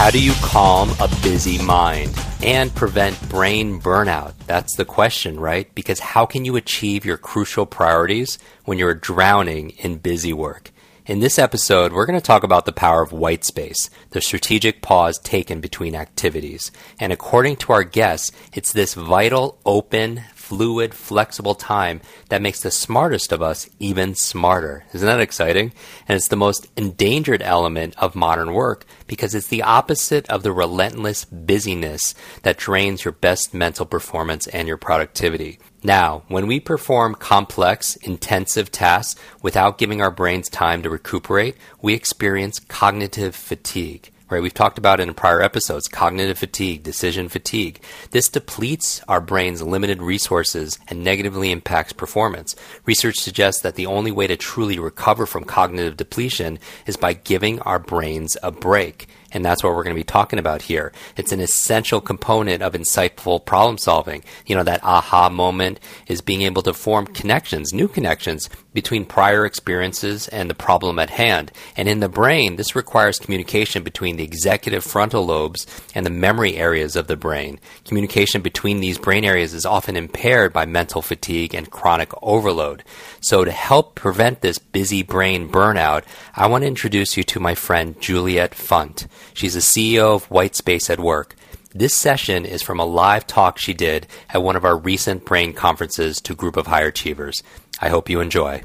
How do you calm a busy mind and prevent brain burnout? That's the question, right? Because how can you achieve your crucial priorities when you're drowning in busy work? In this episode, we're going to talk about the power of white space, the strategic pause taken between activities. And according to our guests, it's this vital, open, fluid, flexible time that makes the smartest of us even smarter. Isn't that exciting? And it's the most endangered element of modern work because it's the opposite of the relentless busyness that drains your best mental performance and your productivity. Now, when we perform complex, intensive tasks without giving our brains time to recuperate, we experience cognitive fatigue right? We've talked about in prior episodes cognitive fatigue, decision fatigue. This depletes our brain's limited resources and negatively impacts performance. Research suggests that the only way to truly recover from cognitive depletion is by giving our brains a break. And that's what we're going to be talking about here. It's an essential component of insightful problem solving. You know, that aha moment is being able to form connections, new connections between prior experiences and the problem at hand. And in the brain, this requires communication between the executive frontal lobes and the memory areas of the brain. Communication between these brain areas is often impaired by mental fatigue and chronic overload. So to help prevent this busy brain burnout, I want to introduce you to my friend Juliet Funt. She's the CEO of Whitespace at Work. This session is from a live talk she did at one of our recent brain conferences to a group of higher achievers. I hope you enjoy.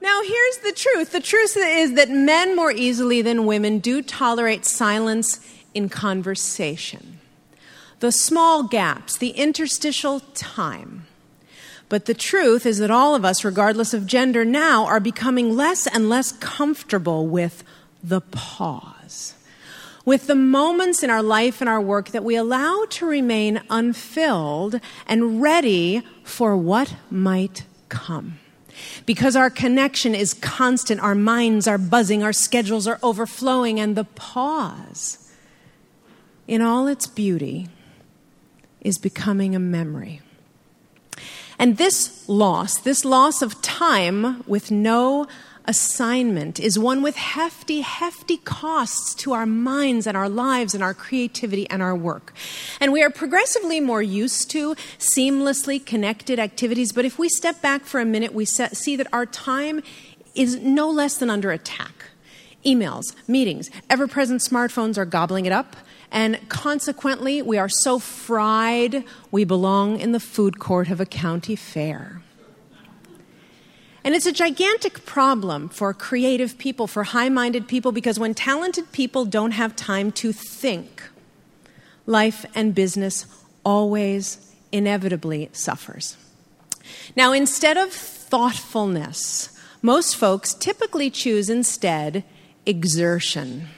Now, here's the truth the truth is that men more easily than women do tolerate silence in conversation. The small gaps, the interstitial time. But the truth is that all of us, regardless of gender, now are becoming less and less comfortable with the pause, with the moments in our life and our work that we allow to remain unfilled and ready for what might come. Because our connection is constant, our minds are buzzing, our schedules are overflowing, and the pause, in all its beauty, is becoming a memory. And this loss, this loss of time with no assignment, is one with hefty, hefty costs to our minds and our lives and our creativity and our work. And we are progressively more used to seamlessly connected activities, but if we step back for a minute, we see that our time is no less than under attack. Emails, meetings, ever present smartphones are gobbling it up. And consequently, we are so fried, we belong in the food court of a county fair. And it's a gigantic problem for creative people, for high minded people, because when talented people don't have time to think, life and business always inevitably suffers. Now, instead of thoughtfulness, most folks typically choose instead exertion.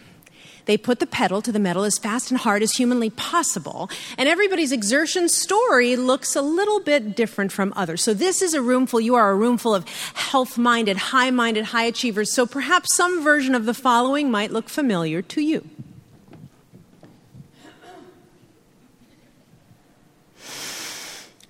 They put the pedal to the metal as fast and hard as humanly possible. And everybody's exertion story looks a little bit different from others. So, this is a room full, you are a room full of health minded, high minded, high achievers. So, perhaps some version of the following might look familiar to you.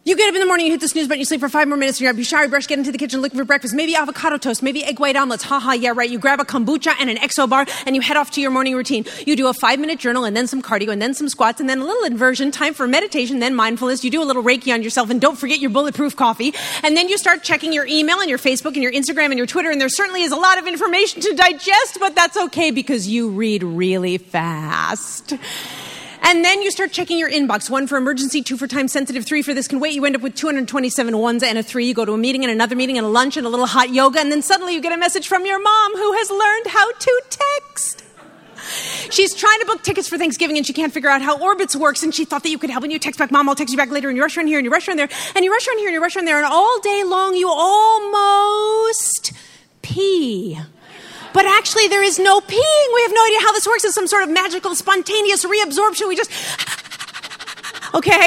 You get up in the morning, you hit the snooze button, you sleep for five more minutes, you grab your shower brush, get into the kitchen looking for breakfast, maybe avocado toast, maybe egg white omelets. Ha ha, yeah, right. You grab a kombucha and an exo bar and you head off to your morning routine. You do a five minute journal and then some cardio and then some squats and then a little inversion, time for meditation, then mindfulness. You do a little Reiki on yourself and don't forget your bulletproof coffee. And then you start checking your email and your Facebook and your Instagram and your Twitter and there certainly is a lot of information to digest, but that's okay because you read really fast. And then you start checking your inbox one for emergency, two for time sensitive, three for this can wait. You end up with 227 ones and a three. You go to a meeting and another meeting and a lunch and a little hot yoga. And then suddenly you get a message from your mom who has learned how to text. She's trying to book tickets for Thanksgiving and she can't figure out how Orbitz works and she thought that you could help and you text back, Mom, I'll text you back later and you rush around here and you rush around there and you rush around here and you rush around there and all day long you almost pee. But actually, there is no peeing. We have no idea how this works. It's some sort of magical, spontaneous reabsorption. We just. okay?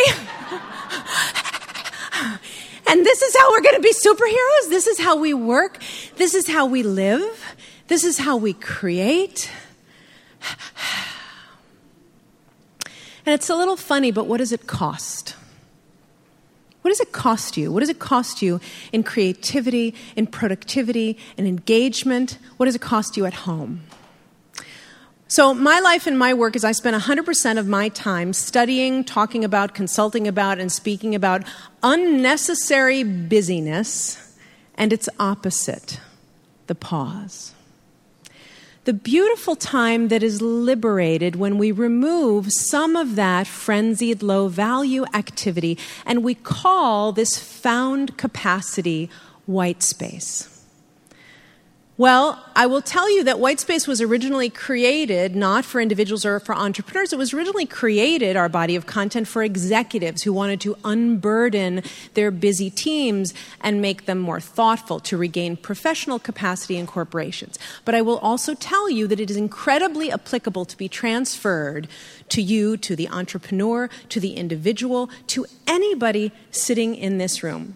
and this is how we're going to be superheroes. This is how we work. This is how we live. This is how we create. And it's a little funny, but what does it cost? What does it cost you? What does it cost you in creativity, in productivity, in engagement? What does it cost you at home? So, my life and my work is I spend 100% of my time studying, talking about, consulting about, and speaking about unnecessary busyness and its opposite, the pause the beautiful time that is liberated when we remove some of that frenzied low value activity and we call this found capacity white space. Well, I will tell you that white space was originally created not for individuals or for entrepreneurs. It was originally created, our body of content, for executives who wanted to unburden their busy teams and make them more thoughtful to regain professional capacity in corporations. But I will also tell you that it is incredibly applicable to be transferred to you, to the entrepreneur, to the individual, to anybody sitting in this room.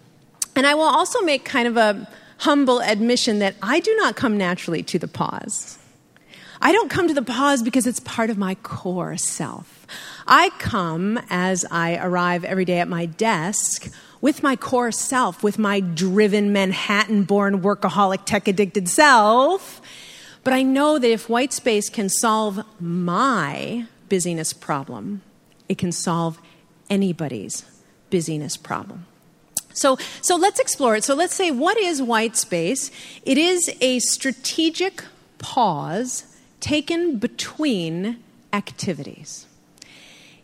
And I will also make kind of a humble admission that I do not come naturally to the pause. I don't come to the pause because it's part of my core self. I come as I arrive every day at my desk with my core self, with my driven Manhattan born workaholic tech addicted self. But I know that if white space can solve my busyness problem, it can solve anybody's busyness problem. So, so let's explore it. So let's say, what is white space? It is a strategic pause taken between activities.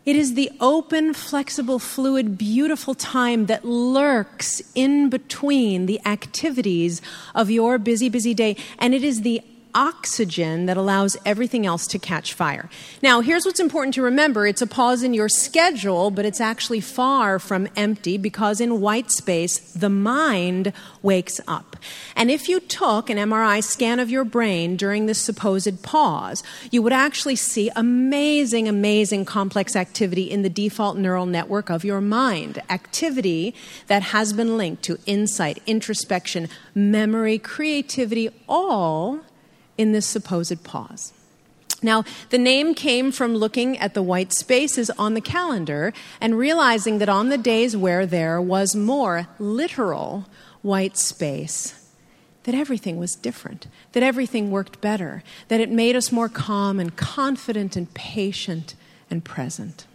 It is the open, flexible, fluid, beautiful time that lurks in between the activities of your busy, busy day. And it is the oxygen that allows everything else to catch fire. Now, here's what's important to remember it's a pause in your schedule, but it's actually far from empty because in white space, the mind wakes up. And if you took an MRI scan of your brain during this supposed pause, you would actually see amazing, amazing complex activity in the default neural network of your mind. Activity that has been linked to insight, introspection, memory, creativity, all in this supposed pause. Now, the name came from looking at the white spaces on the calendar and realizing that on the days where there was more literal white space, that everything was different, that everything worked better, that it made us more calm and confident and patient and present.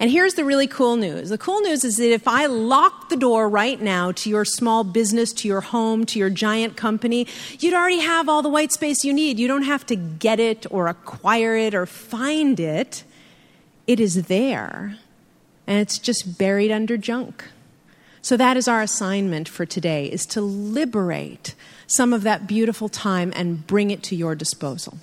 And here's the really cool news. The cool news is that if I lock the door right now to your small business, to your home, to your giant company, you'd already have all the white space you need. You don't have to get it or acquire it or find it. It is there, and it's just buried under junk. So that is our assignment for today is to liberate some of that beautiful time and bring it to your disposal.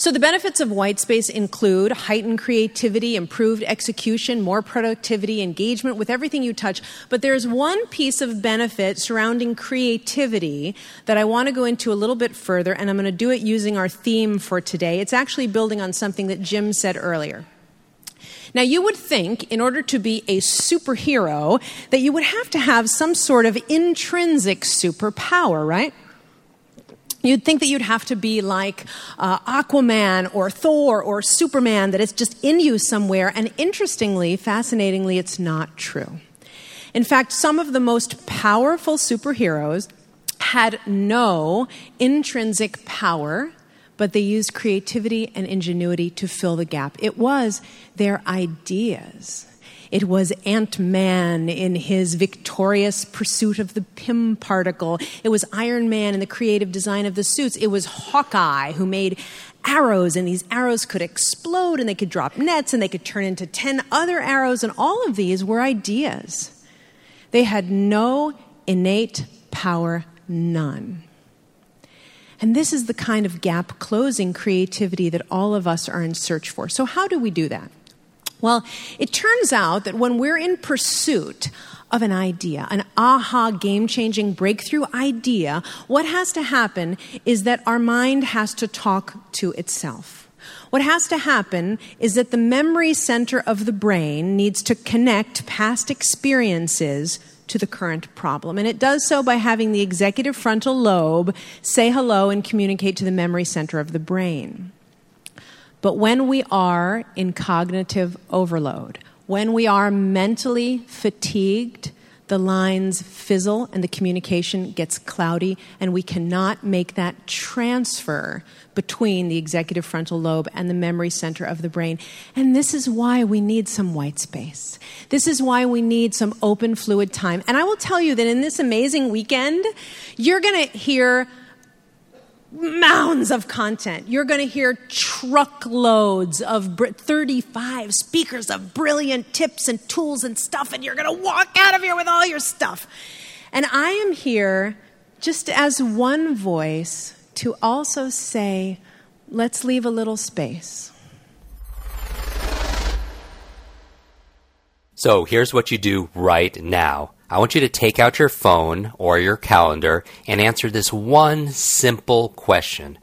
So, the benefits of white space include heightened creativity, improved execution, more productivity, engagement with everything you touch. But there's one piece of benefit surrounding creativity that I want to go into a little bit further, and I'm going to do it using our theme for today. It's actually building on something that Jim said earlier. Now, you would think, in order to be a superhero, that you would have to have some sort of intrinsic superpower, right? You'd think that you'd have to be like uh, Aquaman or Thor or Superman, that it's just in you somewhere. And interestingly, fascinatingly, it's not true. In fact, some of the most powerful superheroes had no intrinsic power, but they used creativity and ingenuity to fill the gap. It was their ideas it was Ant Man in his victorious pursuit of the Pym particle. It was Iron Man in the creative design of the suits. It was Hawkeye who made arrows, and these arrows could explode, and they could drop nets, and they could turn into 10 other arrows, and all of these were ideas. They had no innate power, none. And this is the kind of gap closing creativity that all of us are in search for. So, how do we do that? Well, it turns out that when we're in pursuit of an idea, an aha, game changing breakthrough idea, what has to happen is that our mind has to talk to itself. What has to happen is that the memory center of the brain needs to connect past experiences to the current problem. And it does so by having the executive frontal lobe say hello and communicate to the memory center of the brain. But when we are in cognitive overload, when we are mentally fatigued, the lines fizzle and the communication gets cloudy, and we cannot make that transfer between the executive frontal lobe and the memory center of the brain. And this is why we need some white space. This is why we need some open fluid time. And I will tell you that in this amazing weekend, you're going to hear mounds of content. You're going to hear truckloads of 35 speakers of brilliant tips and tools and stuff, and you're going to walk out of here with all your stuff. And I am here just as one voice to also say, let's leave a little space. So here's what you do right now. I want you to take out your phone or your calendar and answer this one simple question.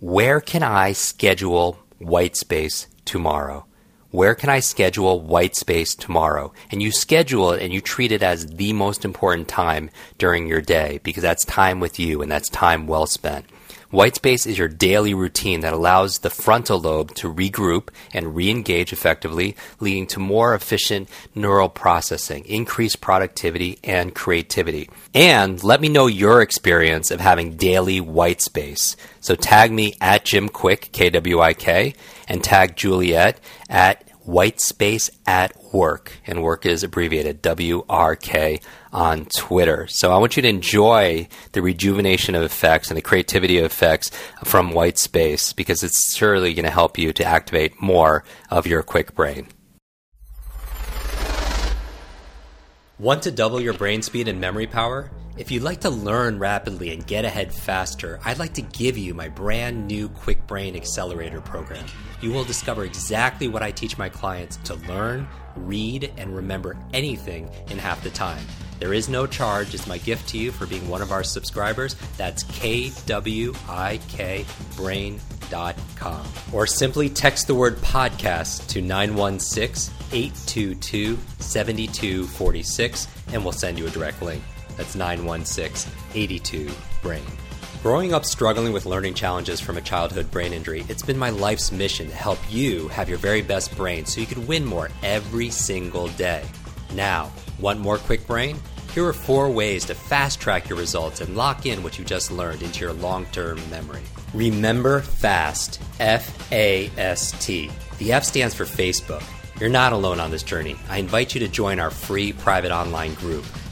Where can I schedule white space tomorrow? Where can I schedule white space tomorrow? And you schedule it and you treat it as the most important time during your day because that's time with you and that's time well spent. White space is your daily routine that allows the frontal lobe to regroup and re-engage effectively, leading to more efficient neural processing, increased productivity, and creativity. And let me know your experience of having daily white space. So tag me at Jim Kwik, K-W-I-K, and tag Juliet at white space at work. And work is abbreviated W-R-K on Twitter. So I want you to enjoy the rejuvenation of effects and the creativity of effects from white space because it's surely going to help you to activate more of your quick brain. Want to double your brain speed and memory power? If you'd like to learn rapidly and get ahead faster, I'd like to give you my brand new Kwik Brain Accelerator program. You will discover exactly what I teach my clients to learn, read, and remember anything in half the time. There is no charge. It's my gift to you for being one of our subscribers. That's kwikbrain.com. Or simply text the word podcast to 916 822 7246 and we'll send you a direct link. That's 916 82 Brain. Growing up struggling with learning challenges from a childhood brain injury, it's been my life's mission to help you have your very best brain so you can win more every single day. Now, one more quick brain? Here are four ways to fast track your results and lock in what you just learned into your long term memory. Remember FAST, F A S T. The F stands for Facebook. You're not alone on this journey. I invite you to join our free private online group.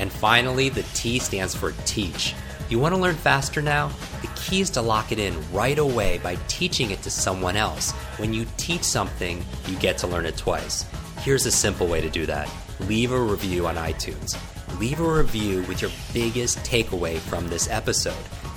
And finally, the T stands for teach. You want to learn faster now? The key is to lock it in right away by teaching it to someone else. When you teach something, you get to learn it twice. Here's a simple way to do that leave a review on iTunes. Leave a review with your biggest takeaway from this episode.